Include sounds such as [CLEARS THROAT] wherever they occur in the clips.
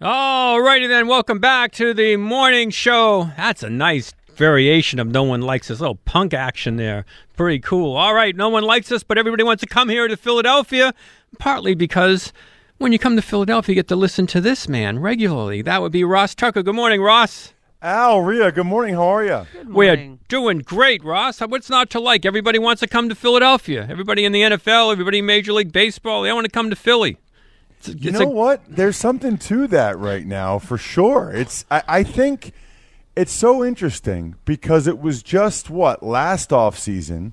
All righty then, welcome back to the morning show. That's a nice variation of No One Likes Us. little punk action there. Pretty cool. All right, no one likes us, but everybody wants to come here to Philadelphia, partly because when you come to Philadelphia, you get to listen to this man regularly. That would be Ross Tucker. Good morning, Ross. Al, Rhea, good morning. How are you? We're doing great, Ross. What's not to like? Everybody wants to come to Philadelphia. Everybody in the NFL, everybody in Major League Baseball, they want to come to Philly. It's, you know a, what? There's something to that right now, for sure. It's I, I, think it's so interesting because it was just what last off season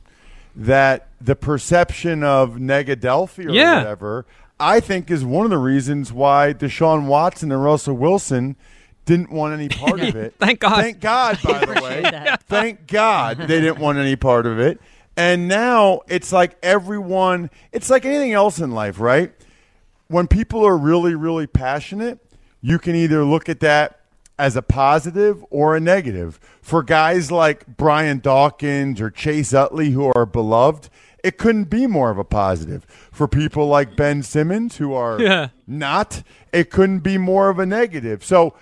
that the perception of Negadelphia or yeah. whatever I think is one of the reasons why Deshaun Watson and Russell Wilson didn't want any part of [LAUGHS] it. Thank God. Thank God, by the way. Thank God they didn't want any part of it. And now it's like everyone, it's like anything else in life, right? When people are really, really passionate, you can either look at that as a positive or a negative. For guys like Brian Dawkins or Chase Utley, who are beloved, it couldn't be more of a positive. For people like Ben Simmons, who are yeah. not, it couldn't be more of a negative. So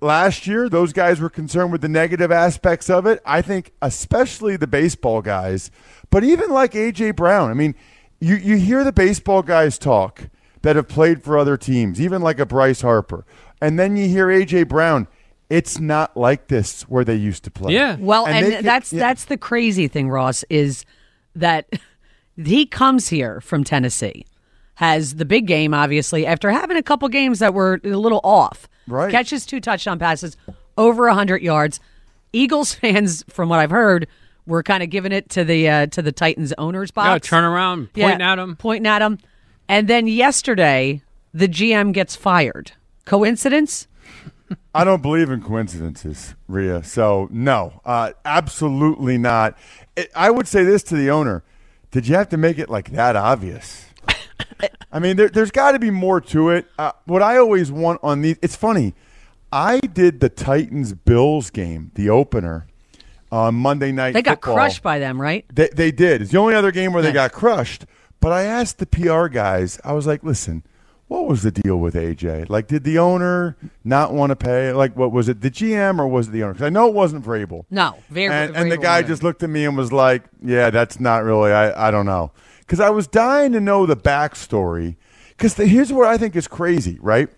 last year, those guys were concerned with the negative aspects of it. I think, especially the baseball guys, but even like A.J. Brown. I mean, you, you hear the baseball guys talk that have played for other teams, even like a Bryce Harper. And then you hear AJ Brown. It's not like this where they used to play. Yeah. Well, and, and that's yeah. that's the crazy thing, Ross, is that [LAUGHS] he comes here from Tennessee, has the big game, obviously, after having a couple games that were a little off. Right. Catches two touchdown passes, over hundred yards. Eagles [LAUGHS] fans, from what I've heard, were kind of giving it to the uh, to the Titans owners box. Yeah, turn around, pointing yeah, at him, pointing at him. And then yesterday, the GM gets fired. Coincidence? I don't believe in coincidences, Rhea. So, no, uh, absolutely not. It, I would say this to the owner Did you have to make it like that obvious? [LAUGHS] I mean, there, has got to be more to it. Uh, what I always want on these, it's funny. I did the Titans Bills game, the opener, on Monday night. They got football. crushed by them, right? They, they did. It's the only other game where yeah. they got crushed. But I asked the PR guys, I was like, listen, what was the deal with AJ? Like, did the owner not want to pay? Like, what was it, the GM or was it the owner? Because I know it wasn't Vrabel. No, very. And, and the guy just looked at me and was like, yeah, that's not really, I, I don't know. Because I was dying to know the backstory. Because here's what I think is crazy, right?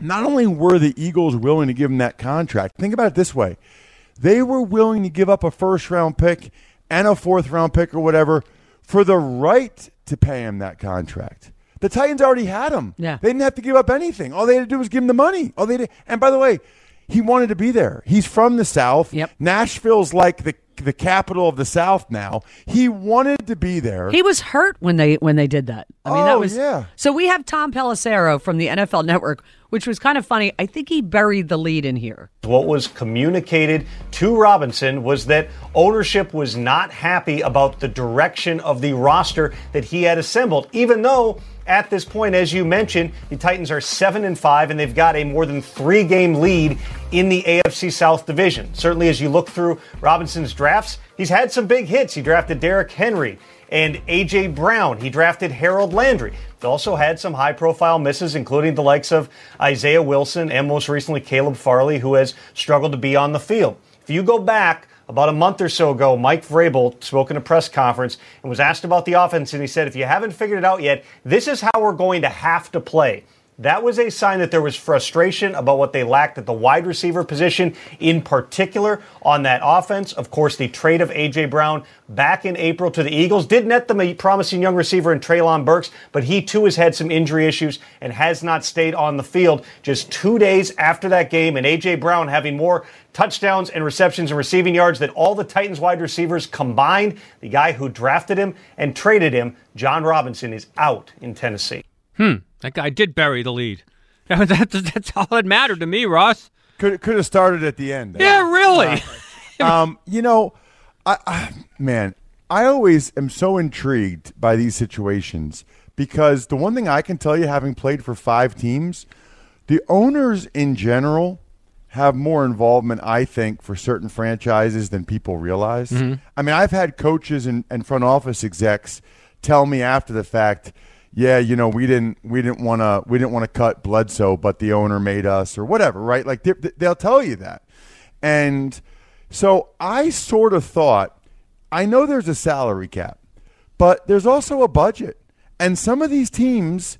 Not only were the Eagles willing to give him that contract, think about it this way they were willing to give up a first round pick and a fourth round pick or whatever for the right to pay him that contract. The Titans already had him. Yeah. They didn't have to give up anything. All they had to do was give him the money. All they did. And by the way, he wanted to be there. He's from the South. Yep. Nashville's like the the capital of the South now. He wanted to be there. He was hurt when they when they did that. I mean, oh, that was yeah. So we have Tom Pelissero from the NFL Network, which was kind of funny. I think he buried the lead in here. What was communicated to Robinson was that ownership was not happy about the direction of the roster that he had assembled, even though at this point, as you mentioned, the Titans are seven and five, and they've got a more than three game lead in the AFC South division. Certainly, as you look through Robinson's drafts, he's had some big hits. He drafted Derrick Henry and A.J. Brown. He drafted Harold Landry. Also had some high profile misses, including the likes of Isaiah Wilson and most recently Caleb Farley, who has struggled to be on the field. If you go back about a month or so ago, Mike Vrabel spoke in a press conference and was asked about the offense, and he said, if you haven't figured it out yet, this is how we're going to have to play. That was a sign that there was frustration about what they lacked at the wide receiver position, in particular on that offense. Of course, the trade of A.J. Brown back in April to the Eagles did net them a promising young receiver in Treylon Burks, but he too has had some injury issues and has not stayed on the field. Just two days after that game, and A.J. Brown having more touchdowns and receptions and receiving yards than all the Titans wide receivers combined. The guy who drafted him and traded him, Jon Robinson, is out in Tennessee. Hmm. That guy did bury the lead. [LAUGHS] that's, that's all that mattered to me, Ross. Could could have started at the end. Yeah, really. um, you know, I, I man, I always am so intrigued by these situations because the one thing I can tell you, having played for five teams, the owners in general have more involvement, I think, for certain franchises than people realize. Mm-hmm. I mean, I've had coaches and, and front office execs tell me after the fact, yeah, you know, we didn't we didn't want to we didn't want to cut Bledsoe, but the owner made us or whatever, right? Like they, they'll tell you that, and so I sort of thought, I know there's a salary cap, but there's also a budget, and some of these teams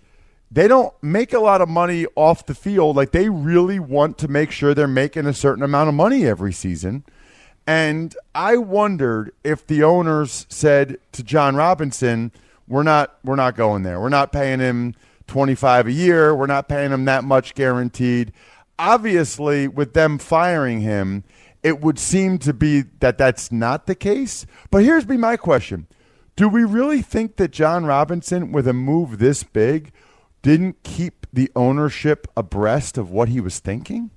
they don't make a lot of money off the field. Like they really want to make sure they're making a certain amount of money every season. And I wondered if the owners said to Jon Robinson, "We're not, we're not going there. We're not paying him twenty five a year. We're not paying him that much guaranteed." Obviously, with them firing him, it would seem to be that that's not the case. But here's be my question: Do we really think that Jon Robinson, with a move this big, didn't keep the ownership abreast of what he was thinking?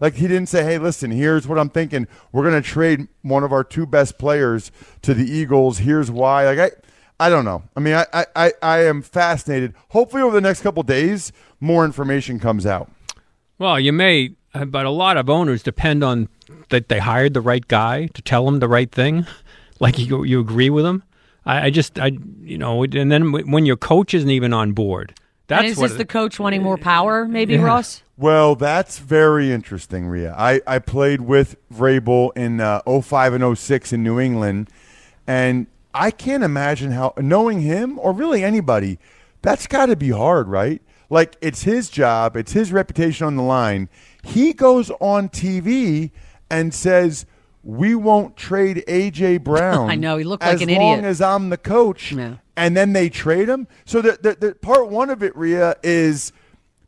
Like he didn't say, "Hey, listen, here's what I'm thinking. We're going to trade one of our two best players to the Eagles. Here's why." Like I, I don't know. I mean, I, I, I am fascinated. Hopefully, over the next couple days, more information comes out. Well, you may, uh, but a lot of owners depend on that they hired the right guy to tell them the right thing. [LAUGHS] Like you, you agree with them. I, I just, I, you know, and then when your coach isn't even on board, that's and is what this the coach wanting more power, maybe, Ross? Well, that's very interesting, Rhea. I, I played with Vrabel in uh, 05 and 06 in New England, and I can't imagine how, knowing him or really anybody, that's got to be hard, right? Like, it's his job, it's his reputation on the line. He goes on TV and says, we won't trade AJ [LAUGHS] Brown. I know, he looked like an idiot. As long as I'm the coach. Yeah. And then they trade him. So the, the, the part one of it, Rhea, is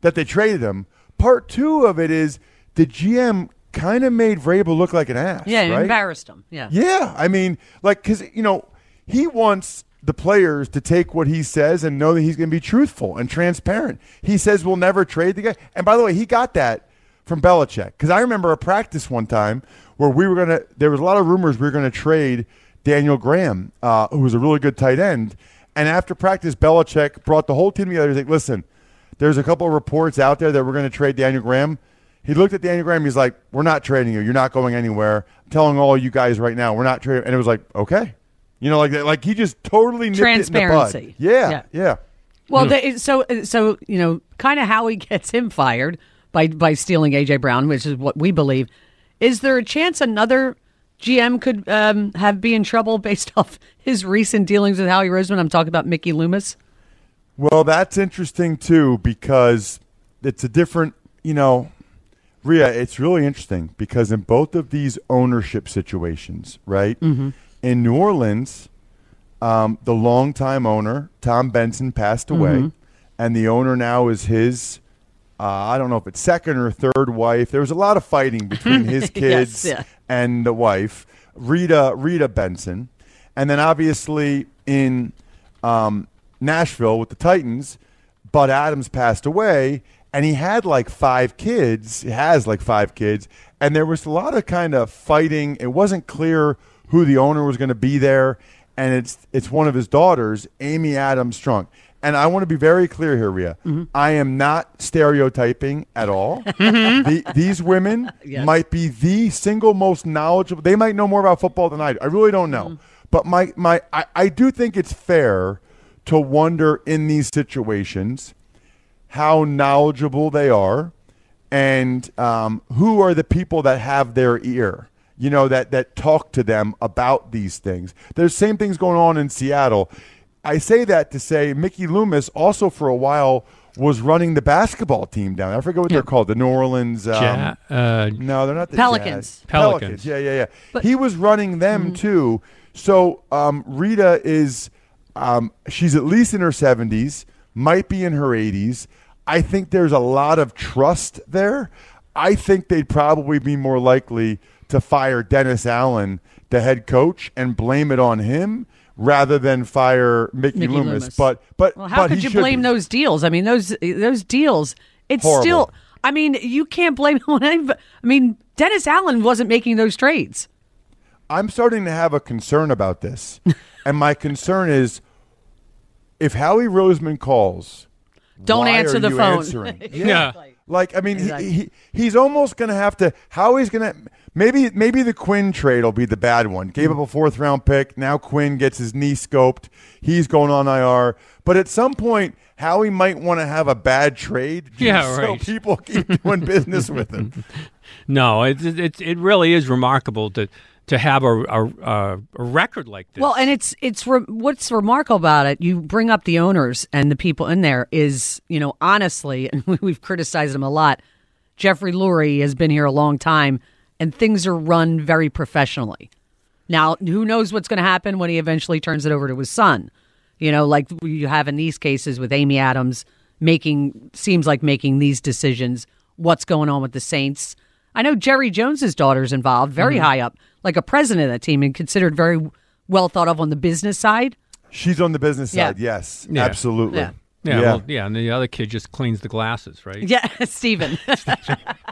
that they traded him. Part two of it is the GM kind of made Vrabel look like an ass. Yeah, right? embarrassed him. Yeah. Yeah, I mean, like, because you know, he wants the players to take what he says and know that he's going to be truthful and transparent. He says we'll never trade the guy. And by the way, he got that from Belichick because I remember a practice one time where we were going to. There was a lot of rumors we were going to trade Daniel Graham, uh, who was a really good tight end. And after practice, Belichick brought the whole team together. He's like, "Listen, there's a couple of reports out there that we're going to trade Daniel Graham." He looked at Daniel Graham. He's like, "We're not trading you. You're not going anywhere. I'm telling all you guys right now, we're not trading." And it was like, "Okay." You know, like that, like he just totally nipped Transparency. It in the bud. Yeah, Yeah. yeah. Well, they, so so you know, kind of how he [LAUGHS] gets him fired by by stealing AJ Brown, which is what we believe. Is there a chance another GM could um, have be in trouble [LAUGHS] based off his recent dealings with Howie Roseman? I'm talking about Mickey Loomis. Well, that's interesting too because it's a different, you know, Rhea, it's really interesting because in both of these ownership situations, right? Mm-hmm. In New Orleans, um, the longtime owner, Tom Benson, passed away, Mm-hmm. and the owner now is his. Uh, I don't know if it's second or third wife. There was a lot of fighting between his [LAUGHS] kids yeah. and the wife, Rita Rita Benson, and then obviously in um, Nashville with the Titans, Bud Adams passed away, and he had like five kids. He has like five kids, and there was a lot of kind of fighting. It wasn't clear who the owner was going to be there, and it's it's one of his daughters, Amy Adams Strunk. And I want to be very clear here, Rhea. I am not stereotyping at all. [LAUGHS] The- these women Yes. might be the single most knowledgeable. They might know more about football than I do. I really don't know. But my, my I, I do think it's fair to wonder in these situations how knowledgeable they are and um, who are the people that have their ear you know that that talk to them about these things there's same things going on in seattle i say that to say mickey loomis also for a while was running the basketball team down. I forget what they're called. The New Orleans. Um, Ja- uh, no, they're not the Pelicans. Jazz. Pelicans. Yeah, yeah, yeah. But- he was running them too. So um, Rita is, um, she's at least in her seventies, might be in her eighties. I think there's a lot of trust there. I think they'd probably be more likely to fire Dennis Allen, the head coach, and blame it on him rather than fire Mickey, Mickey Loomis. Loomis. But but Well, how but could you blame be. those deals? I mean, those those deals. It's Horrible. still. I mean, you can't blame it [LAUGHS] on anybody. I mean, Dennis Allen wasn't making those trades. I'm starting to have a concern about this. [LAUGHS] and my concern is if Howie Roseman calls, Don't why answer are the you phone. answering? [LAUGHS] Yeah. Like I mean, he- Exactly. he, he's almost going to have to. Howie's going to maybe maybe the Quinn trade will be the bad one. Gave mm-hmm. up a fourth round pick. Now Quinn gets his knee scoped. He's going on IR. But at some point, Howie might want to have a bad trade. [LAUGHS] Yeah, [LAUGHS] so right. people keep doing business with him. [LAUGHS] no, it, it it really is remarkable to to have a a, a, a record like this. Well, and it's it's re- what's remarkable about it. You bring up the owners and the people in there is you know honestly, and we've criticized them a lot. Jeffrey Lurie has been here a long time, and things are run very professionally. Now, who knows what's going to happen when he eventually turns it over to his son? You know, like you have in these cases with Amy Adams making seems like making these decisions. What's going on with the Saints? I know Jerry Jones's daughter's involved, very Mm-hmm. high up, like a president of that team, and considered very well thought of on the business side. She's on the business Yeah. side. Yes, Yeah. absolutely. Yeah. Yeah, Well, yeah, and the other kid just cleans the glasses, right? Yeah, [LAUGHS] Stephen. [LAUGHS]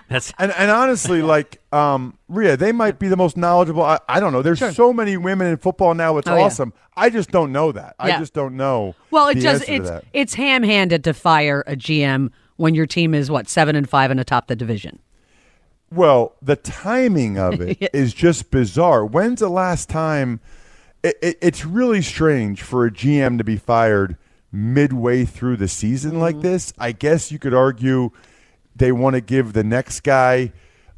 That's And and honestly, [LAUGHS] like um, Rhea, they might be the most knowledgeable. I, I don't know. There's so many women in football now. It's Oh, yeah. awesome. I just don't know that. I just don't know. well, it the does. It's it's ham handed to fire a GM when your team is what seven and five and atop the division. Well, the timing of it is just bizarre. When's the last time? It, it, it's really strange for a GM to be fired midway through the season Mm-hmm. like this. I guess you could argue they want to give the next guy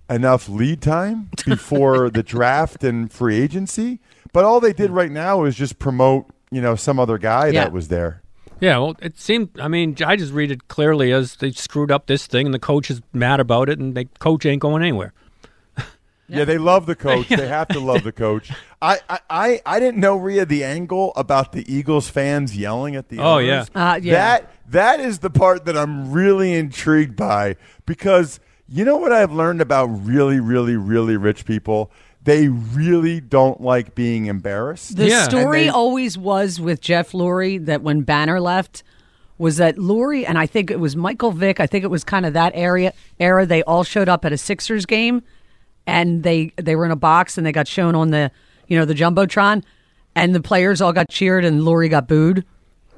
enough lead time [LAUGHS] before the draft and free agency. But all they did right now is just promote, you know, some other guy Yeah. that was there. Yeah, well, it seemed. I mean, I just read it clearly as they screwed up this thing, and the coach is mad about it, and the coach ain't going anywhere. Yeah, they love the coach. They [LAUGHS] have to love the coach. I, I, I, I didn't know Rhea the angle about the Eagles fans yelling at the Oh, owners. yeah. Uh, yeah. That that is the part that I'm really intrigued by because you know what I've learned about really, really, really rich people? They really don't like being embarrassed. The Yeah. story they- always was with Jeff Lurie that when Banner left was that Lurie and I think it was Michael Vick. I think it was kind of that area era. They all showed up at a Sixers game, and they they were in a box and they got shown on the you know the jumbotron, and the players all got cheered and Lurie got booed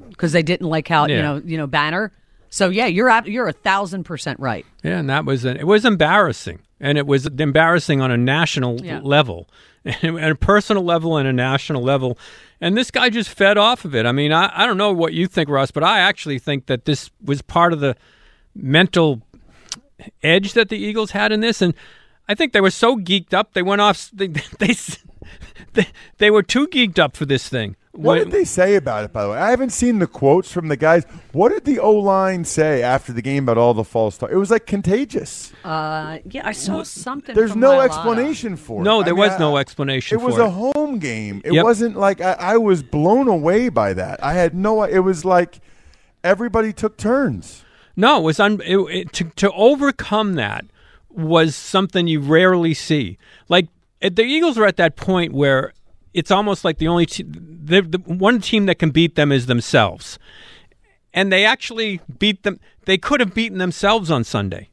because they didn't like how you know you know Banner. So yeah, you're you're a thousand percent right. Yeah, and that was it was embarrassing, and it was embarrassing on a national Yeah. level, [LAUGHS] and a personal level, and a national level. And this guy just fed off of it. I mean, I, I don't know what you think, Russ, but I actually think that this was part of the mental edge that the Eagles had in this, and I think they were so geeked up they went off. They [LAUGHS] they they, they were too geeked up for this thing. What When- did they say about it, by the way? I haven't seen the quotes from the guys. What did the O line say after the game about all the false start? It was like contagious. Uh, yeah, I saw something. There's from no Mailata. explanation for it. No, I there mean, was no explanation It was for a it. home game. It Yep. wasn't like I, I was blown away by that. I had no. It was like everybody took turns. No, it was un- it, it, to to overcome that was something you rarely see. Like eh, the Eagles are at that point where it's almost like the only te- the, the one team that can beat them is themselves, and they actually beat them. They could have beaten themselves on Sunday.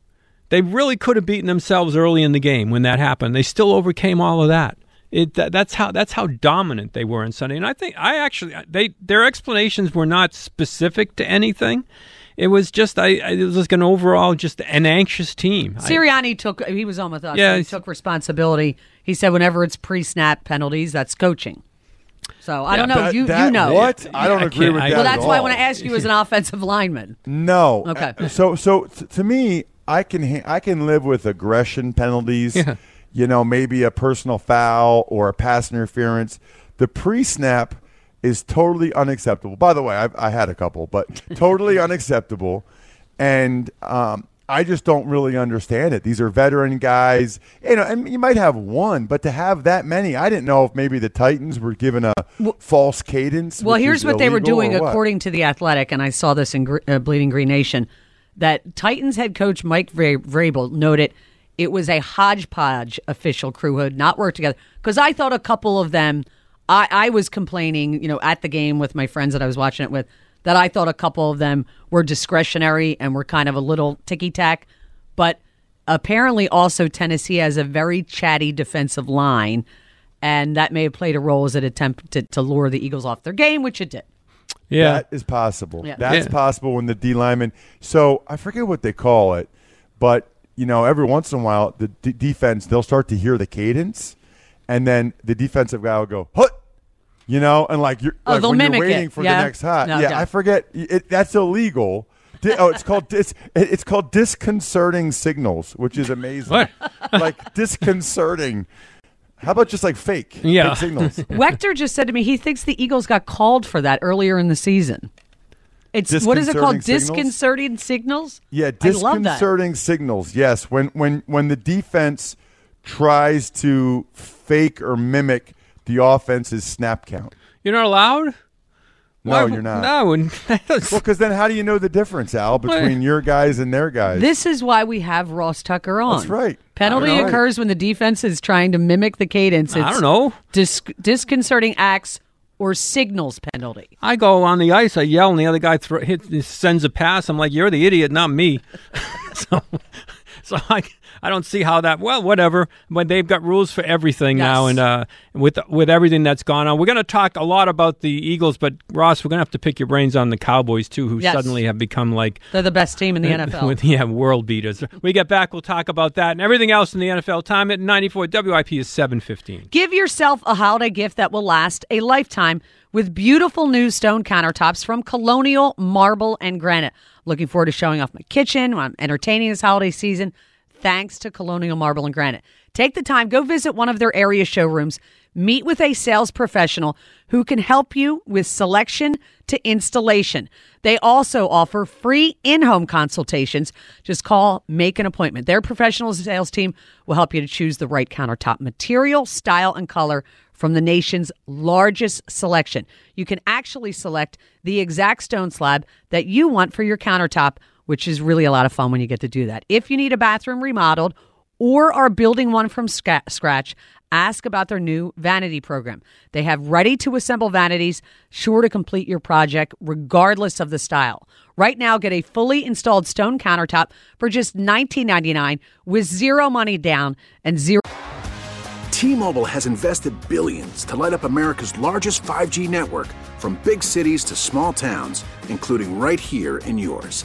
They really could have beaten themselves early in the game when that happened. They still overcame all of that. It that, that's how that's how dominant they were on Sunday. And I think I actually they their explanations were not specific to anything. It was just I, I it was like an overall just an anxious team. I- Sirianni took he was on with us. Yeah, he took responsibility. He said whenever it's pre-snap penalties, that's coaching. So I don't know. That- you that- you know what? I don't I agree can't- with I- that. Well, at that's why I want to ask you as an [LAUGHS] offensive lineman. No. Okay. So so t- to me, I can ha- I can live with aggression penalties. Yeah. You know, maybe a personal foul or a pass interference. The pre-snap is totally unacceptable. By the way, I've, I had a couple, but [LAUGHS] totally unacceptable. and um, I just don't really understand it. These are veteran guys, you know, and you might have one, but to have that many, I didn't know if maybe the Titans were given a false cadence. Well, here's what they were doing according to the Athletic, and I saw this in uh, Bleeding Green Nation. That Titans head coach Mike Vra- Vrabel noted it was a hodgepodge official crew who had not worked together. Because I thought a couple of them, I, I was complaining, you know, at the game with my friends that I was watching it with, that I thought a couple of them were discretionary and were kind of a little ticky tack. But apparently, also Tennessee has a very chatty defensive line, and that may have played a role as it attempted to lure the Eagles off their game, which it did. Yeah. That is possible. Yeah. That's Yeah. possible when the D lineman. So I forget what they call it, but you know, every once in a while, the d- defense they'll start to hear the cadence, and then the defensive guy will go hut, you know, and like you're Oh, like when you're waiting it. for Yeah. the next hot. No, yeah, yeah. I forget. It, that's illegal. Di- oh, it's called dis- It's called disconcerting signals, which is amazing. What? [LAUGHS] like disconcerting. How about just like fake? Yeah. Fake signals. [LAUGHS] Wechter just said to me he thinks the Eagles got called for that earlier in the season. It's what is it called? Disconcerting signals? Disconcerting signals. Yeah, I love that. disconcerting signals. Yes, when when when the defense tries to fake or mimic the offense's snap count. You're not allowed? No, Why- you're not. No. and [LAUGHS] Well, because then how do you know the difference, Al, between your guys and their guys? This is why we have Ross Tucker on. That's right. Penalty That's right. occurs when the defense is trying to mimic the cadence. I don't know. Dis- disconcerting acts or signals penalty. I go on the ice, I yell, and the other guy thro- hits, sends a pass. I'm like, "You're the idiot, not me." [LAUGHS] so, so I, I don't see how that. Well, whatever. But they've got rules for everything now, and uh, with with everything that's gone on, we're going to talk a lot about the Eagles. But Ross, we're going to have to pick your brains on the Cowboys too, who Yes. suddenly have become like They're the best team in the [LAUGHS] NFL. with yeah world beaters. We get back, we'll talk about that and everything else in the NFL. Time at 94 WIP is 7:15. Give yourself a holiday gift that will last a lifetime with beautiful new stone countertops from Colonial Marble and Granite. Looking forward to showing off my kitchen while I'm entertaining this holiday season. Thanks to Colonial Marble and Granite. Take the time, go visit one of their area showrooms, meet with a sales professional who can help you with selection to installation. They also offer free in home consultations. Just call, make an appointment. Their professional sales team will help you to choose the right countertop material, style, and color from the nation's largest selection. You can actually select the exact stone slab that you want for your countertop, which is really a lot of fun when you get to do that. If you need a bathroom remodeled or are building one from scratch, ask about their new vanity program. They have ready to assemble vanities, sure to complete your project regardless of the style. Right now, get a fully installed stone countertop for just $19.99 with zero money down and zero. T-Mobile has invested billions to light up America's largest 5G network from big cities to small towns, including right here in yours.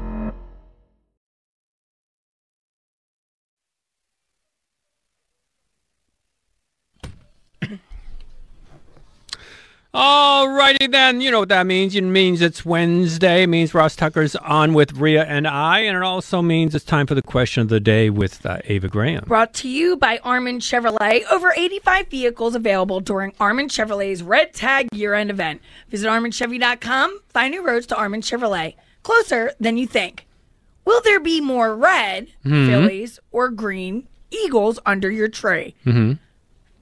All righty then. You know what that means. It means it's Wednesday. It means Ross Tucker's on with Rhea and I. And it also means it's time for the question of the day with uh, Ava Graham. Brought to you by Armin Chevrolet. Over 85 vehicles available during Armin Chevrolet's Red Tag year end event. Visit ArminChevy.com. Find new roads to Armin Chevrolet. Closer than you think. Will there be more red Mhm. Phillies or green Eagles under your tree? Mm-hmm.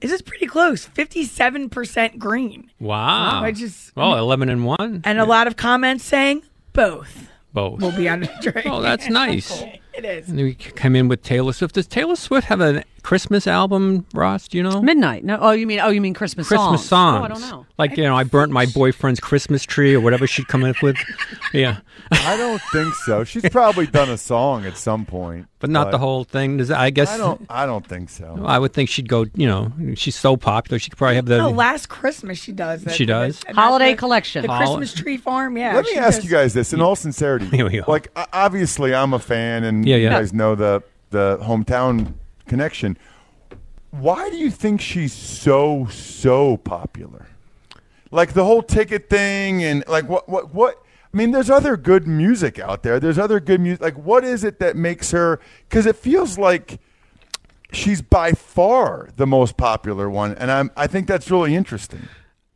This is pretty close 57% green. Wow. I just oh, 11 and 1. And a lot of comments saying both Both. will be on the [LAUGHS] tree. Oh, that's nice. [LAUGHS] it is. And then we come in with Taylor Swift. Does Taylor Swift have a Christmas album, Ross? Do you know? Midnight. No. Oh, you mean? Oh, you mean Christmas, Christmas songs? songs. Oh, I don't know. Like, you know, I burnt my boyfriend's Christmas tree or whatever she'd come up with. [LAUGHS] Yeah. I don't think so. She's probably done a song at some point, But not the whole thing. Does I guess I don't. I don't think so. I would think she'd go, you know, she's so popular. She could probably have the. Oh, last Christmas she does it. She does? And Holiday the- collection. The Hol- Christmas tree farm, yeah. Let me she ask does- you guys this in all sincerity. [LAUGHS] Here we go. Like, o- obviously, I'm a fan, and Yeah, you guys know the the hometown connection. Why do you think she's so so popular? Like the whole ticket thing, and like what what what? I mean, there's other good music out there. There's other good music. Like, what is it that makes her? Because it feels like she's by far the most popular one, and I'm I think that's really interesting.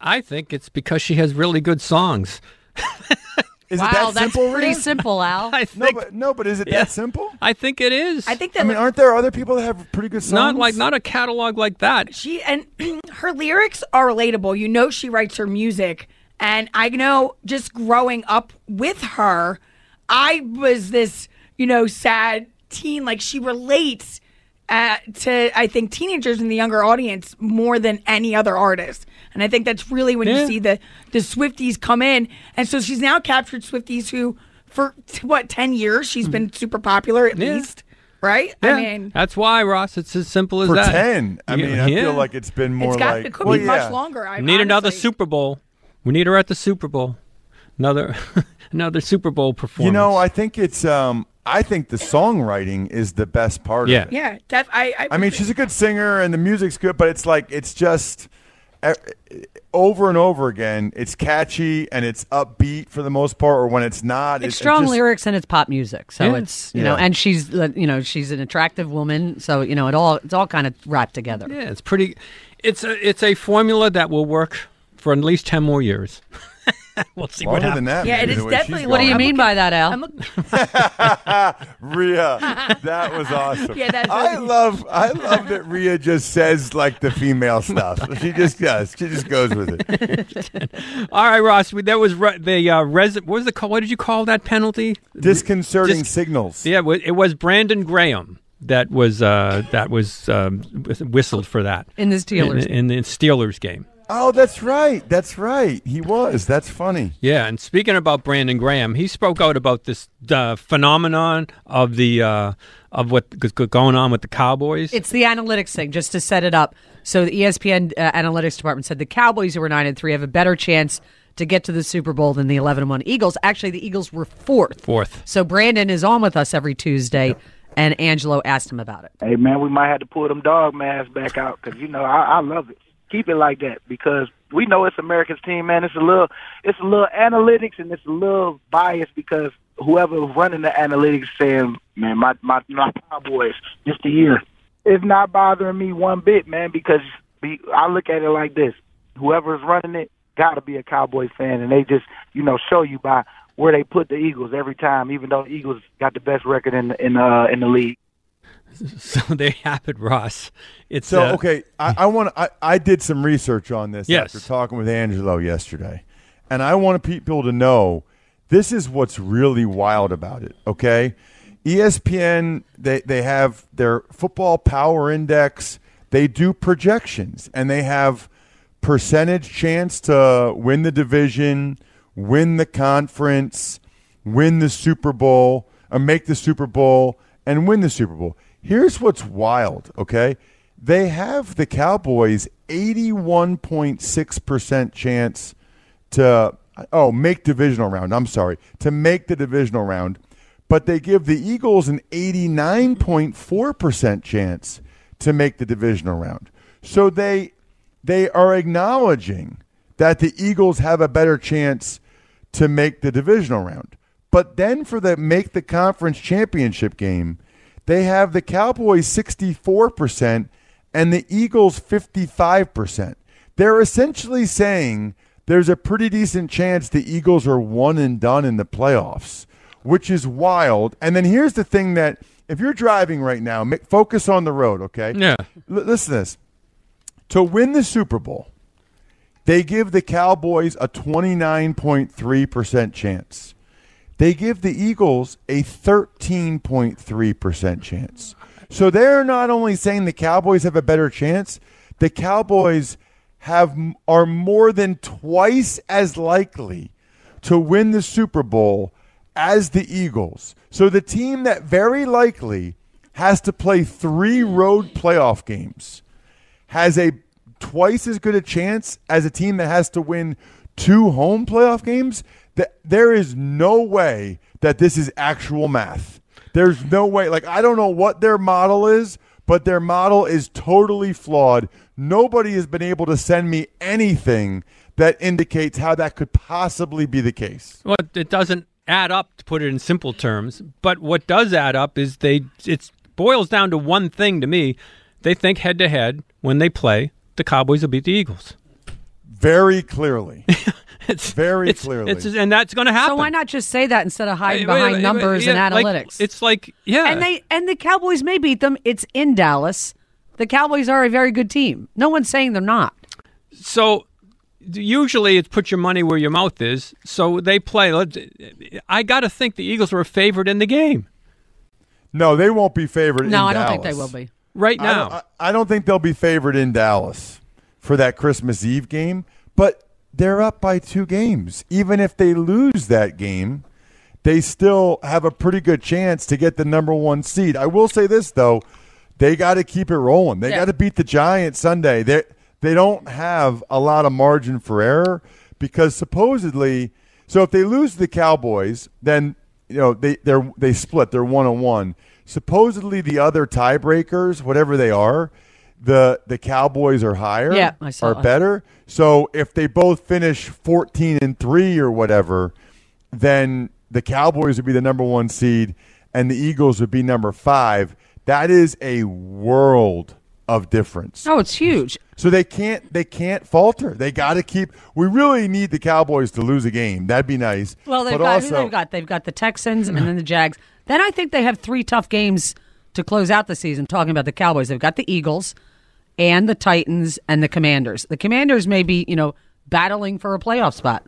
I think it's because she has really good songs. [LAUGHS] Is wow, it that that's simple? pretty Rhea? simple, [LAUGHS] Al. I No, think. but no, but is it Yeah. that simple? I think it is. I think that I mean, aren't there other people that have pretty good songs? not like not a catalog like that. she and [CLEARS THROAT] her lyrics are relatable. You know she writes her music, and I know just growing up with her, I was this you know sad teen. Like she relates uh, to I think teenagers in the younger audience more than any other artist, and I think that's really when Yeah. you see the the Swifties come in, and so she's now captured Swifties who for [LAUGHS] what ten years she's been super popular at Mm-hmm. Yeah. least. Right? Yeah. I mean, that's why Ross. It's as simple as for that. ten. I Yeah, mean, I yeah. feel like it's been more it's got like it could well, be yeah. much longer. I We need another Super Bowl. We need her at the Super Bowl. Another [LAUGHS] another Super Bowl performance. You know, I think it's. um I think the songwriting is the best part Yeah. of it. Yeah, def- I, I, I mean, she's a good singer and the music's good, but it's like it's just over and over again. It's catchy and it's upbeat for the most part, or when it's not, It's it- it strong just- lyrics and it's pop music, so Yeah. it's you know, and she's uh, you know she's an attractive woman, so you know it all it's all kind of wrapped together. yeah, it's pretty. It's a it's a formula that will work for at least ten more years. [LAUGHS] [LAUGHS] we'll see what happens. than that. Yeah, maybe, it the way definitely she's What do you going. mean by that, Al? I'm looking, [LAUGHS] [LAUGHS] Rhea, that was awesome. Yeah, that's- I love, I love that Rhea just says like the female stuff. She just does. She just goes with it. All right, Ross. we- That was re- the uh, res. What was the call? What did you call that penalty? Disconcerting Dis- signals. Yeah, wa- it was Brandon Graham that was uh, that was um, whistled for that In the Steelers. in, in the Steelers game. Oh, that's right. That's right. He was. That's funny. Yeah, and speaking about Brandon Graham, he spoke out about this uh, phenomenon of the uh, of what g- g- going on with the Cowboys. It's the analytics thing, just to set it up. So the ESPN uh, analytics department said the Cowboys, who were nine and three, have a better chance to get to the Super Bowl than the eleven and one Eagles. Actually, the Eagles were fourth. Fourth. So Brandon is on with us every Tuesday, and Angelo asked him about it. Hey man, we might have to pull them dog masks back out because you know I, I love it. Keep it like that because we know it's America's team, man. It's a little, it's a little analytics and it's a little bias because whoever's running the analytics saying, man, my my my Cowboys just the year. It's not bothering me one bit, man, because be, I look at it like this: whoever's running it got to be a Cowboys fan, and they just you know show you by where they put the Eagles every time, even though the Eagles got the best record in in uh, in the league. [LAUGHS] so there you have it, Ross. It's So uh, okay, I, I want I, I did some research on this Yes. after talking with Angelo yesterday, and I want people to know this is what's really wild about it. Okay, ESPN they they have their football power index. They do projections, and they have percentage chance to win the division, win the conference, win the Super Bowl, or make the Super Bowl, and win the Super Bowl. Here's what's wild, okay? They have the Cowboys 81.6% chance to, oh, make divisional round. I'm sorry, to make the divisional round. But they give the Eagles an 89.4% chance to make the divisional round. So they they are acknowledging that the Eagles have a better chance to make the divisional round. But then for the make the conference championship game, they have the Cowboys 64% and the Eagles 55%. They're essentially saying there's a pretty decent chance the Eagles are one and done in the playoffs, which is wild. And then here's the thing that if you're driving right now, focus on the road, okay? Yeah. L- listen to this. To win the Super Bowl, they give the Cowboys a 29.3% chance. They give the Eagles a 13.3% chance. So they're not only saying the Cowboys have a better chance, the Cowboys have are more than twice as likely to win the Super Bowl as the Eagles. So the team that very likely has to play 3 road playoff games has a twice as good a chance as a team that has to win two home playoff games. That there is no way that this is actual math. There's no way. Like I don't know what their model is, but their model is totally flawed. Nobody has been able to send me anything that indicates how that could possibly be the case. Well, it doesn't add up to put it in simple terms. But what does add up is they it boils down to one thing to me. They think head to head when they play, the Cowboys will beat the Eagles. Very clearly. [LAUGHS] it's very it's, clearly. It's, and that's going to happen. So why not just say that instead of hiding Wait, wait, behind wait, numbers yeah, and like, analytics? it's like yeah, and they and the Cowboys may beat them. It's in Dallas. The Cowboys are a very good team. No one's saying they're not. So usually it's put your money where your mouth is. So they play. I got to think the Eagles were a favorite in the game No, they won't be favored. No, in I don't think they will be. Right I now. don't, I, I don't think they'll be favored in Dallas for that Christmas Eve game, but they're up by two games. Even if they lose that game, they still have a pretty good chance to get the number one seed. I will say this though, they got to keep it rolling. They Yeah. got to beat the Giants Sunday. They they don't have a lot of margin for error because supposedly, so if they lose the Cowboys, then you know they they they split. They're one on one. Supposedly, the other tiebreakers, whatever they are, the the Cowboys are higher. Yeah, I saw are that. better. So if they both finish fourteen and three or whatever, then the Cowboys would be the number one seed and the Eagles would be number five. That is a world of difference. Oh, it's huge. So they can't they can't falter. They got to keep. We really need the Cowboys to lose a game. That'd be nice. Well, they've but got also, who they've got. They've got the Texans and then the Jags. Then I think they have three tough games to close out the season. Talking about the Cowboys, they've got the Eagles and the Titans and the Commanders. The Commanders may be, you know, battling for a playoff spot.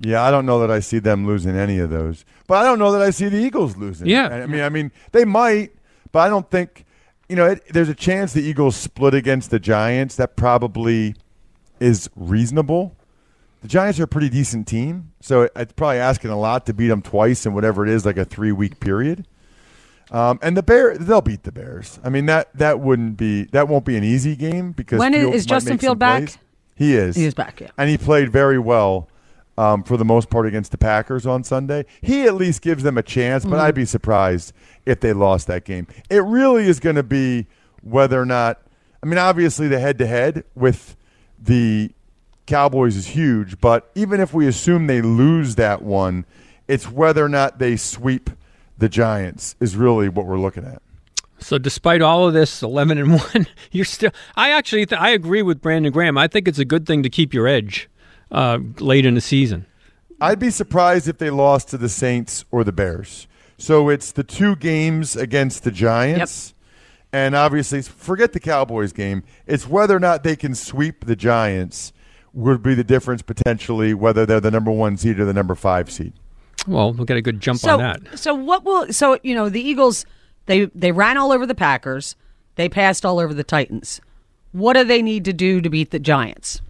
Yeah, I don't know that I see them losing any of those, but I don't know that I see the Eagles losing. Yeah. I mean, I mean they might, but I don't think. You know, it, there's a chance the Eagles split against the Giants. That probably is reasonable. The Giants are a pretty decent team, so it's probably asking a lot to beat them twice in whatever it is, like a three week period. Um, and the Bear, they'll beat the Bears. I mean that that wouldn't be that won't be an easy game because When is- Fields is Justin Field back? plays. He is. He is back, yeah. and he played very well um, for the most part against the Packers on Sunday. He at least gives them a chance, but Mm-hmm. I'd be surprised if they lost that game. It really is going to be whether or not. I mean, obviously the head-to-head with the Cowboys is huge, but even if we assume they lose that one, it's whether or not they sweep the Giants is really what we're looking at. So despite all of this, eleven and one, [LAUGHS] you're still. I actually, th- I agree with Brandon Graham. I think it's a good thing to keep your edge uh, late in the season. I'd be surprised if they lost to the Saints or the Bears. So it's the two games against the Giants. And obviously, forget the Cowboys game. It's whether or not they can sweep the Giants would be the difference potentially, whether they're the number one seed or the number five seed. Well, we'll get a good jump so, on that. so what will? So you know, the Eagles they they ran all over the Packers. They passed all over the Titans. What do they need to do to beat the Giants?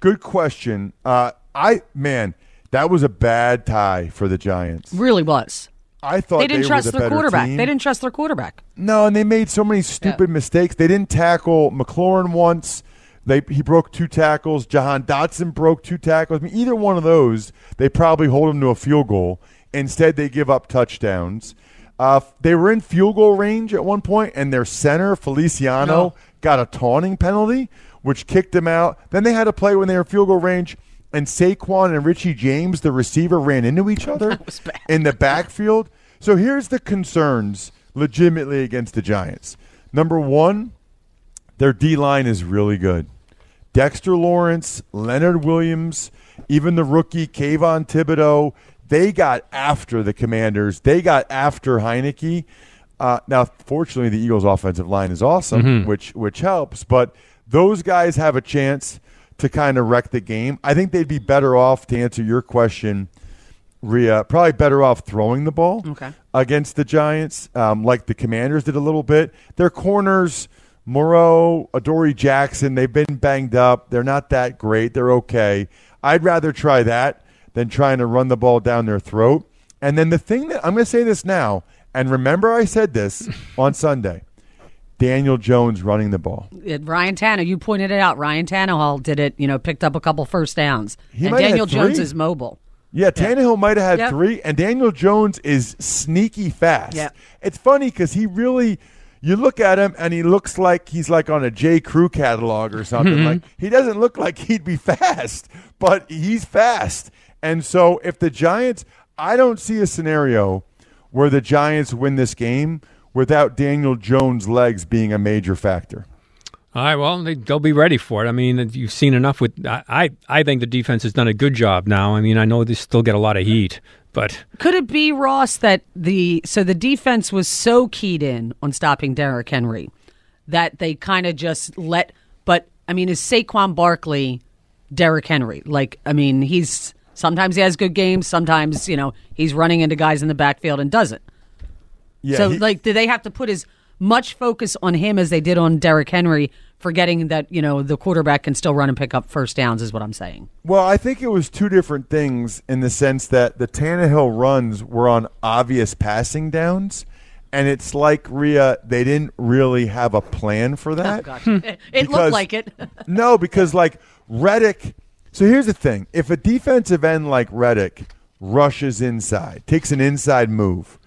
Good question. Uh, I man, that was a bad tie for the Giants. Really was. I thought They didn't were trust the their quarterback. team. They didn't trust their quarterback. No, and they made so many stupid mistakes. They didn't tackle McLaurin once. They he broke two tackles. Jahan Dotson broke two tackles. I mean, either one of those, they probably hold him to a field goal. Instead, they give up touchdowns. Uh, they were in field goal range at one point, and their center Feliciano No. got a taunting penalty, which kicked them out. Then they had a play when they were field goal range, and Saquon and Richie James, the receiver, ran into each other [LAUGHS] in the backfield. So here's the concerns legitimately against the Giants. Number one, their D line is really good. Dexter Lawrence, Leonard Williams, even the rookie Kayvon Thibodeaux, they got after the Commanders. They got after Heinicke. Uh, now, fortunately, the Eagles' offensive line is awesome, Mhm. which which helps. But those guys have a chance to kind of wreck the game. I think they'd be better off to answer your question, Rhea. Probably better off throwing the ball Okay. against the Giants, um, like the Commanders did a little bit. Their corners, Moreau, Adoree Jackson, they've been banged up. They're not that great. They're okay. I'd rather try that than trying to run the ball down their throat. And then the thing that I'm going to say this now, and remember I said this [LAUGHS] on Sunday Daniel Jones running the ball. It- Ryan Tannehill, you pointed it out. Ryan Tannehill did it. You know, picked up a couple first downs. He and might have Daniel three. Jones is mobile. Yeah, Tannehill might have had Yep. three, and Daniel Jones is sneaky fast. Yep. It's funny because he really, you look at him and he looks like he's like on a J. Crew catalog or something. Mm-hmm. like he doesn't look like he'd be [LAUGHS] fast, but he's fast. And so if the Giants, I don't see a scenario where the Giants win this game without Daniel Jones' legs being a major factor. All right, well, they, they'll be ready for it. I mean, you've seen enough with. I, I think the defense has done a good job now. I mean, I know they still get a lot of heat, but Could it be Ross that the so the defense was so keyed in on stopping Derrick Henry that they kind of just let? But I mean, is Saquon Barkley Derrick Henry? Like, I mean, he's sometimes he has good games, sometimes you know he's running into guys in the backfield and doesn't. Yeah, so, he- like, do they have to put as much focus on him as they did on Derrick Henry, forgetting that you know the quarterback can still run and pick up first downs? Is what I'm saying. Well, I think it was two different things in the sense that the Tannehill runs were on obvious passing downs, and it's like Rhea, they didn't really have a plan for oh, that. Oh, [LAUGHS] it [LAUGHS] Because- looked like it. [LAUGHS] no, because like Reddick. So here's the thing: if a defensive end like Reddick rushes inside, takes an inside move,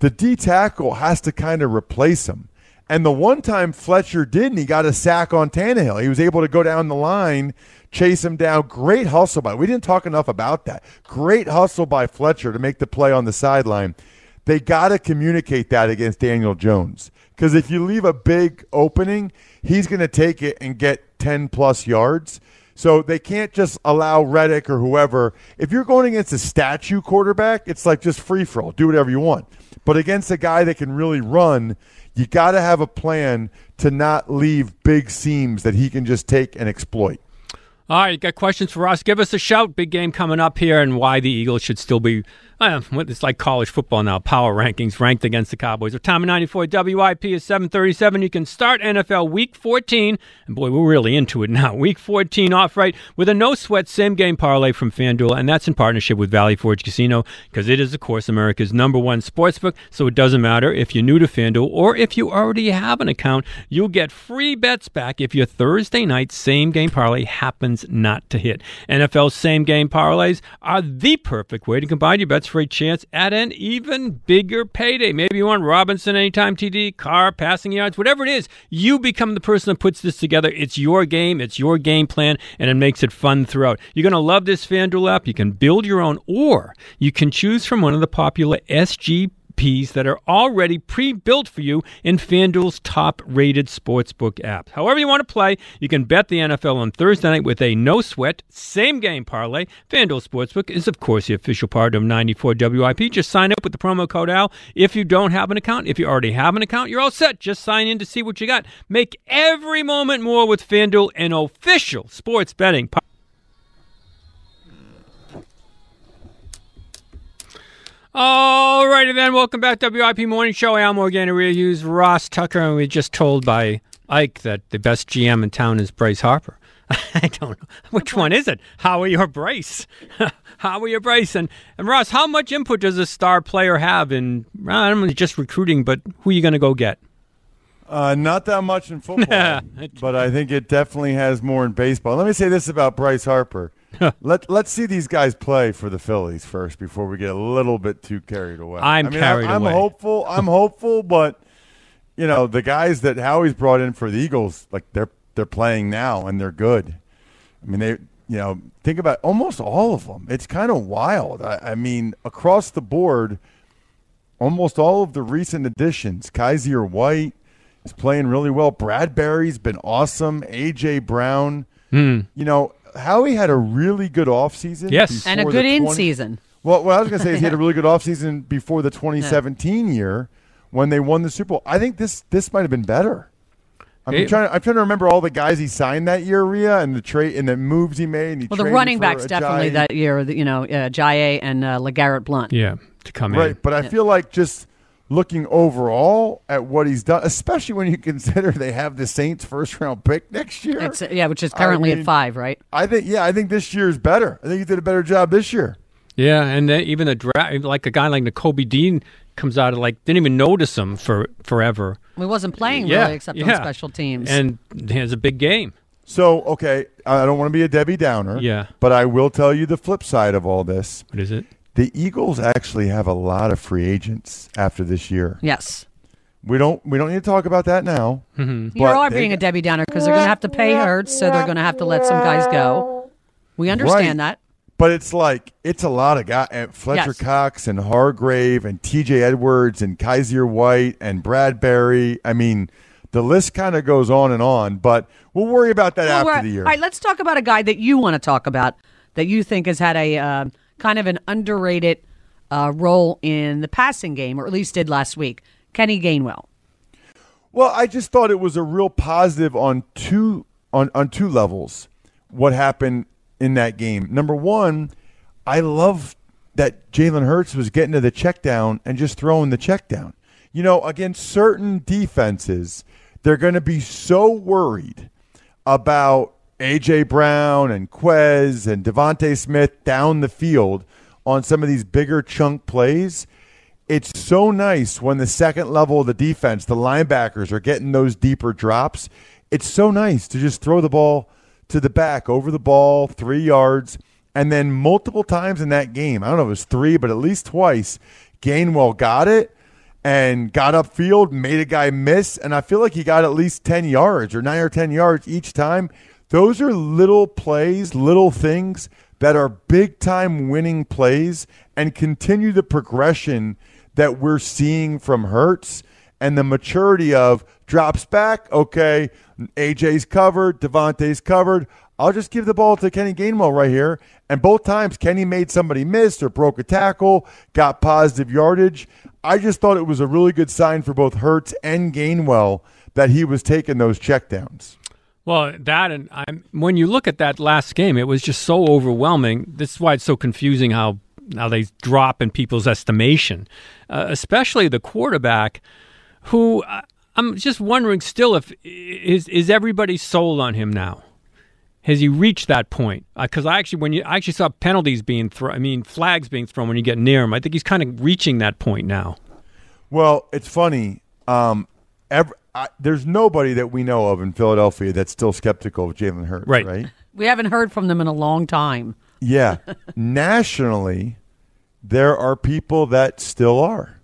the D tackle has to kind of replace him. And the one time Fletcher didn't, he got a sack on Tannehill. He was able to go down the line, chase him down. Great hustle by. We didn't talk enough about that. Great hustle by Fletcher to make the play on the sideline. They got to communicate that against Daniel Jones because if you leave a big opening, he's going to take it and get 10 plus yards. So they can't just allow Reddick or whoever. If you're going against a statue quarterback, it's like just free for all. Do whatever you want. But against a guy that can really run, you got to have a plan to not leave big seams that he can just take and exploit. All right, got questions for us? Give us a shout. Big game coming up here, and why the Eagles should still be. It's like college football now. Power rankings ranked against the Cowboys. Our time of 94 WIP is 737. You can start NFL Week 14. And boy, we're really into it now. [LAUGHS] Week 14 off right with a no sweat same game parlay from FanDuel. And that's in partnership with Valley Forge Casino because it is, of course, America's number one sportsbook. So it doesn't matter if you're new to FanDuel or if you already have an account. You'll get free bets back if your Thursday night same game parlay happens not to hit. NFL same game parlays are the perfect way to combine your bets for chance at an even bigger payday. Maybe you want Robinson anytime TD, car, passing yards, whatever it is. You become the person that puts this together. It's your game, it's your game plan, and it makes it fun throughout. You're going to love this FanDuel app. You can build your own, or you can choose from one of the popular SG That are already pre-built for you in FanDuel's top-rated sportsbook app. However you want to play, you can bet the NFL on Thursday night with a no-sweat same-game parlay. FanDuel Sportsbook is, of course, the official part of 94 WIP. Just sign up with the promo code AL if you don't have an account. If you already have an account, you're all set. Just sign in to see what you got. Make every moment more with FanDuel, an official sports betting partner. All righty then, welcome back to WIP Morning Show. Al Morgan, Rhea Hughes, Ross Tucker, and we just told by Ike that the best GM in town is Bryce Harper. [LAUGHS] I don't know. Which one is it? Howie or Bryce? [LAUGHS] Howie or Bryce? And, and Ross, how much input does a star player have in, I don't know, just recruiting, but who are you going to go get? Uh, not that much in [LAUGHS] football, but I think it definitely has more in baseball. Let me say this about Bryce Harper. [LAUGHS] Let Let's see these guys play for the Phillies first before we get a little bit too carried away. I'm I mean, carried I'm, away. I'm hopeful. I'm hopeful, but you know the guys that Howie's brought in for the Eagles, like they're they're playing now and they're good. I mean, they you know think about almost all of them. It's kind of wild. I, I mean, across the board, almost all of the recent additions. Kyzir White is playing really well. Bradbury's been awesome. AJ Brown. Hmm. You know, Howie had a really good offseason. Yes. And a good the in 20 season. Well, what I was going to say is he had a really good [LAUGHS] offseason before the 2017 year when they won the Super Bowl. I think this this might have been better. I'm Hey- trying. I'm trying to remember all the guys he signed that year, Rhea, and the trade and the moves he made. And he Well, the running backs Ajayi. definitely that year. You know, uh, Jaye and uh, LeGarrette Blount. Yeah, to come right. in. Right, but I feel like just looking overall at what he's done, especially when you consider they have the Saints' first round pick next year. Ex- uh, yeah, which is I currently mean, at five, right? I think. Yeah, I think this year is better. I think he did a better job this year. Yeah, and then even a draft, like a guy like Nakobe Dean comes out of like didn't even notice him for forever. We wasn't playing yeah, really except on special teams. and he has a big game. So okay, I don't want to be a Debbie Downer. Yeah. But I will tell you the flip side of all this. What is it? The Eagles actually have a lot of free agents after this year. yes. We don't we don't need to talk about that now. Mm-hmm. You are they- being a Debbie Downer because they're going to have to pay Hurts, so they're going to have to let some guys go. We understand Right. that. But it's like it's a lot of guys. And Fletcher Yes. Cox and Hargrave and T.J. Edwards and Kyzir White and Bradbury. I mean, the list kind of goes on and on. But we'll worry about that Well, after the year. All right, let's talk about a guy that you want to talk about that you think has had a uh, kind of an underrated uh, role in the passing game, or at least did last week. Kenny Gainwell. Well, I just thought it was a real positive on two on, on two levels. What happened in that game? Number one, I love that Jalen Hurts was getting to the check down and just throwing the check down. You know, against certain defenses, they're going to be so worried about AJ Brown and Quez and DeVonta Smith down the field on some of these bigger chunk plays. It's so nice when the second level of the defense, the linebackers are getting those deeper drops. It's so nice to just throw the ball to the back, over the ball, three yards, and then multiple times in that game. I don't know if it was three, but at least twice, Gainwell got it and got upfield, made a guy miss, and I feel like he got at least 10 yards or 9 or 10 yards each time. Those are little plays, little things that are big time winning plays and continue the progression that we're seeing from Hurts and the maturity of drops back, okay, AJ's covered, DeVonta's covered. I'll just give the ball to Kenny Gainwell right here. And both times Kenny made somebody miss or broke a tackle, got positive yardage. I just thought it was a really good sign for both Hurts and Gainwell that he was taking those checkdowns. Well, that and I'm, when you look at that last game, it was just so overwhelming. This is why it's so confusing how how they drop in people's estimation, uh, especially the quarterback, who uh, I'm just wondering still if is is everybody sold on him now? Has he reached that point? Because I actually, when you I actually saw penalties being thrown, I mean flags being thrown when you get near him. I think he's kind of reaching that point now. Well, it's funny. Um, ev I, there's nobody that we know of in Philadelphia that's still skeptical of Jalen Hurts, Right. right? [LAUGHS] We haven't heard from them in a long time. Yeah. [LAUGHS] Nationally, there are people that still are.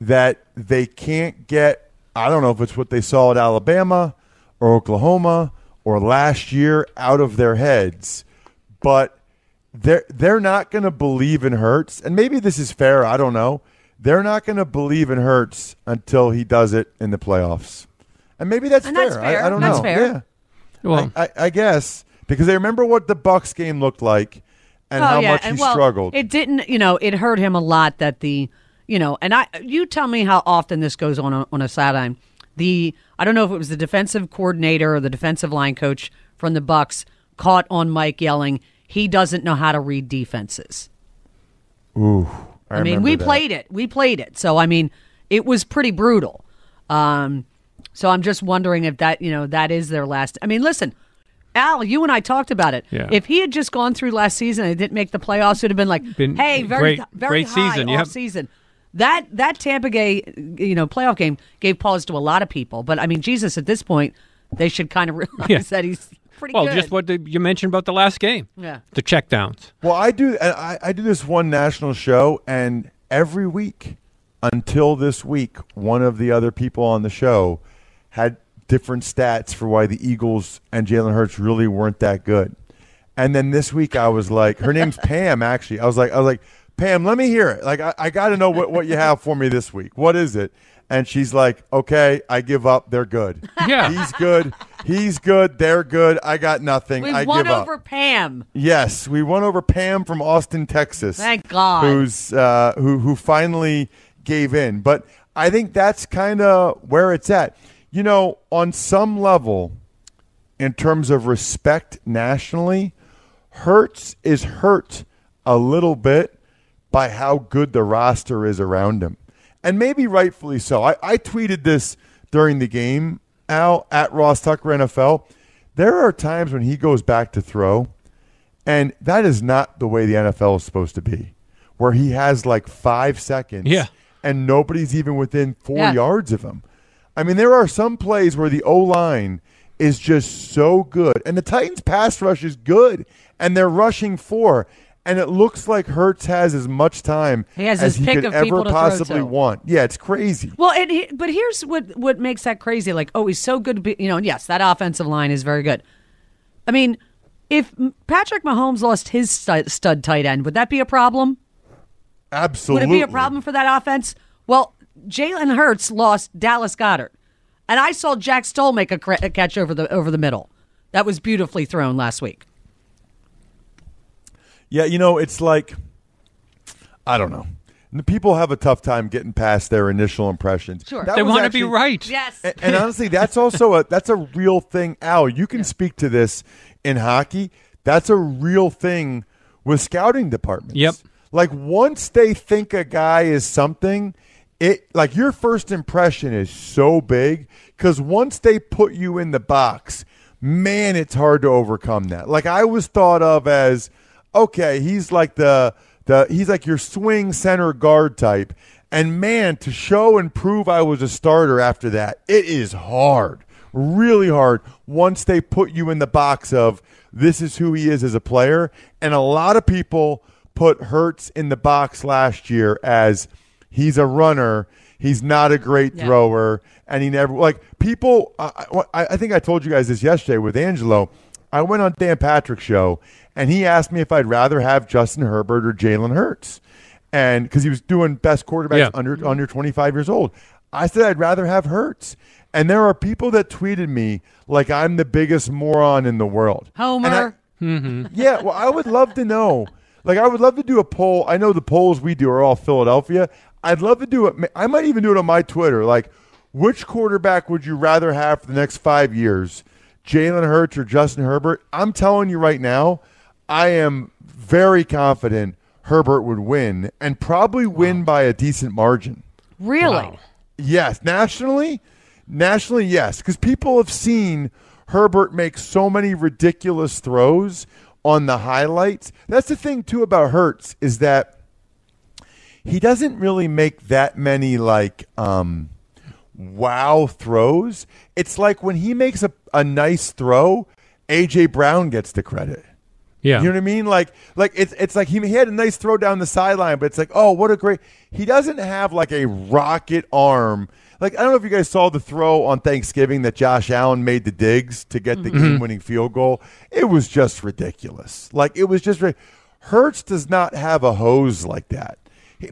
That they can't get, I don't know if it's what they saw at Alabama or Oklahoma or last year out of their heads, but they're, they're not going to believe in Hurts. And maybe this is fair. I don't know. They're not going to believe in Hurts until he does it in the playoffs. And maybe that's And fair. that's I- fair. I, don't That's know. fair. Yeah. Well, I, I, I guess because they remember what the Bucs game looked like and oh how yeah, much and he well, struggled. It didn't, you know, it hurt him a lot that the, you know, and I, you tell me how often this goes on a, on a sideline. The I don't know if it was the defensive coordinator or the defensive line coach from the Bucs caught on Mike yelling, "He doesn't know how to read defenses." Ooh, I, I, mean, we that. played it. We played it. So I mean, it was pretty brutal. Um, so I'm just wondering if that, you know, that is their last. I mean, listen, Al, you and I talked about it. Yeah. If he had just gone through last season and didn't make the playoffs, it would have been like, Been hey, very, great- very great high season. Off season. That that Tampa Bay, you know, playoff game gave pause to a lot of people. But I mean, Jesus, at this point, they should kind of [LAUGHS] realize Yeah. that he's pretty well, good. just what the, you mentioned about the last game. Yeah. The checkdowns. Well, I do. I, I do this one national show, and every week until this week, one of the other people on the show had different stats for why the Eagles and Jalen Hurts really weren't that good. And then this week I was like, her name's Pam. Actually, I was like, I was like, Pam, let me hear it. Like, I, I got to know what what you have for me this week. What is it? And she's like, okay, I give up. They're good. [LAUGHS] Yeah. he's good. He's good. They're good. I got nothing. We I won give up. over Pam. Yes, we won over Pam from Austin, Texas. Thank God. Who's uh, who who finally gave in. But I think that's kind of where it's at. You know, on some level, in terms of respect nationally, Hurts is hurt a little bit by how good the roster is around him. And maybe rightfully so. I, I tweeted this during the game, Al, at Ross Tucker NFL. There are times when he goes back to throw, and that is not the way the NFL is supposed to be, where he has like five seconds Yeah. and nobody's even within four Yeah. yards of him. I mean, there are some plays where the O line is just so good, and the Titans' pass rush is good, and they're rushing four, and it looks like Hurts has as much time He has as he pick could of ever people to possibly want. Yeah, it's crazy. Well, he- but here's what what makes that crazy. Like, oh, he's so good. To be, you know, yes, that offensive line is very good. I mean, if Patrick Mahomes lost his stud, stud tight end, would that be a problem? Absolutely. Would it be a problem for that offense? Well, Jalen Hurts lost Dallas Goedert, and I saw Jack Stoll make a, cra- a catch over the over the middle. That was beautifully thrown last week. Yeah, you know, it's like I don't know. The People have a tough time getting past their initial impressions. Sure. That They want to be right. Yes. And, and honestly, that's also a that's a real thing. Al, you can speak to this in hockey. That's a real thing with scouting departments. Yep. Like once they think a guy is something, it like your first impression is so big because once they put you in the box, man, it's hard to overcome that. Like I was thought of as okay, he's like the the he's like your swing center guard type. And man, to show and prove I was a starter after that, it is hard. Really hard once they put you in the box of this is who he is as a player. And a lot of people put Hurts in the box last year as he's a runner, he's not a great Yeah. thrower, and he never like people. I, I, I think I told you guys this yesterday with Angelo. I went on Dan Patrick's show, and he asked me if I'd rather have Justin Herbert or Jalen Hurts, and because he was doing best quarterbacks Yeah. under under 25 years old, I said I'd rather have Hurts. And there are people that tweeted me like I'm the biggest moron in the world. Homer. And I- mm-hmm. [LAUGHS] yeah, well, I would love to know. Like, I would love to do a poll. I know the polls we do are all Philadelphia. I'd love to do it. I might even do it on my Twitter. Like, which quarterback would you rather have for the next five years, Jalen Hurts or Justin Herbert? I'm telling you right now, I am very confident Herbert would win and probably win by a decent margin. Really? Yes, nationally, nationally, yes, because people have seen Herbert make so many ridiculous throws on the highlights. That's the thing too about Hurts is that he doesn't really make that many like um, wow throws. It's like when he makes a, a nice throw, AJ Brown gets the credit. Yeah. You know what I mean? Like, like it's it's like he, he had a nice throw down the sideline, but it's like, oh, what a great. He doesn't have like a rocket arm. Like I don't know if you guys saw the throw on Thanksgiving that Josh Allen made the digs to get the mm-hmm. game-winning field goal. It was just ridiculous. Like it was just. Hurts does not have a hose like that,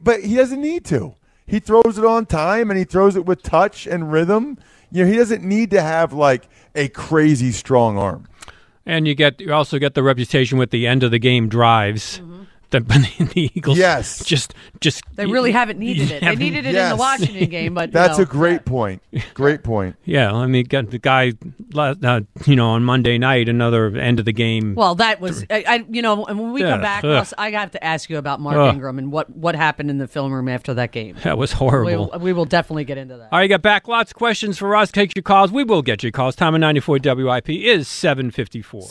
but he doesn't need to. He throws it on time and he throws it with touch and rhythm. You know, he doesn't need to have like a crazy strong arm. And you get you also get the reputation with the end of the game drives. That [LAUGHS] the Eagles Yes. just just They really haven't needed it. They haven't- needed it in the Washington [LAUGHS] game, but you That's know, a great point. Great point. [LAUGHS] Yeah, I mean, got the guy, la- uh, you know, on Monday night, another end of the game. Well, that was I, I. You know, and when we Yeah, come back, ugh. Ross, I have to ask you about Mark Ugh. Ingram and what what happened in the film room after that game. that was horrible. will, we will definitely get into that. All right, you got back lots of questions for us. Take your calls. We will get your calls. Time of 94 WIP is 754.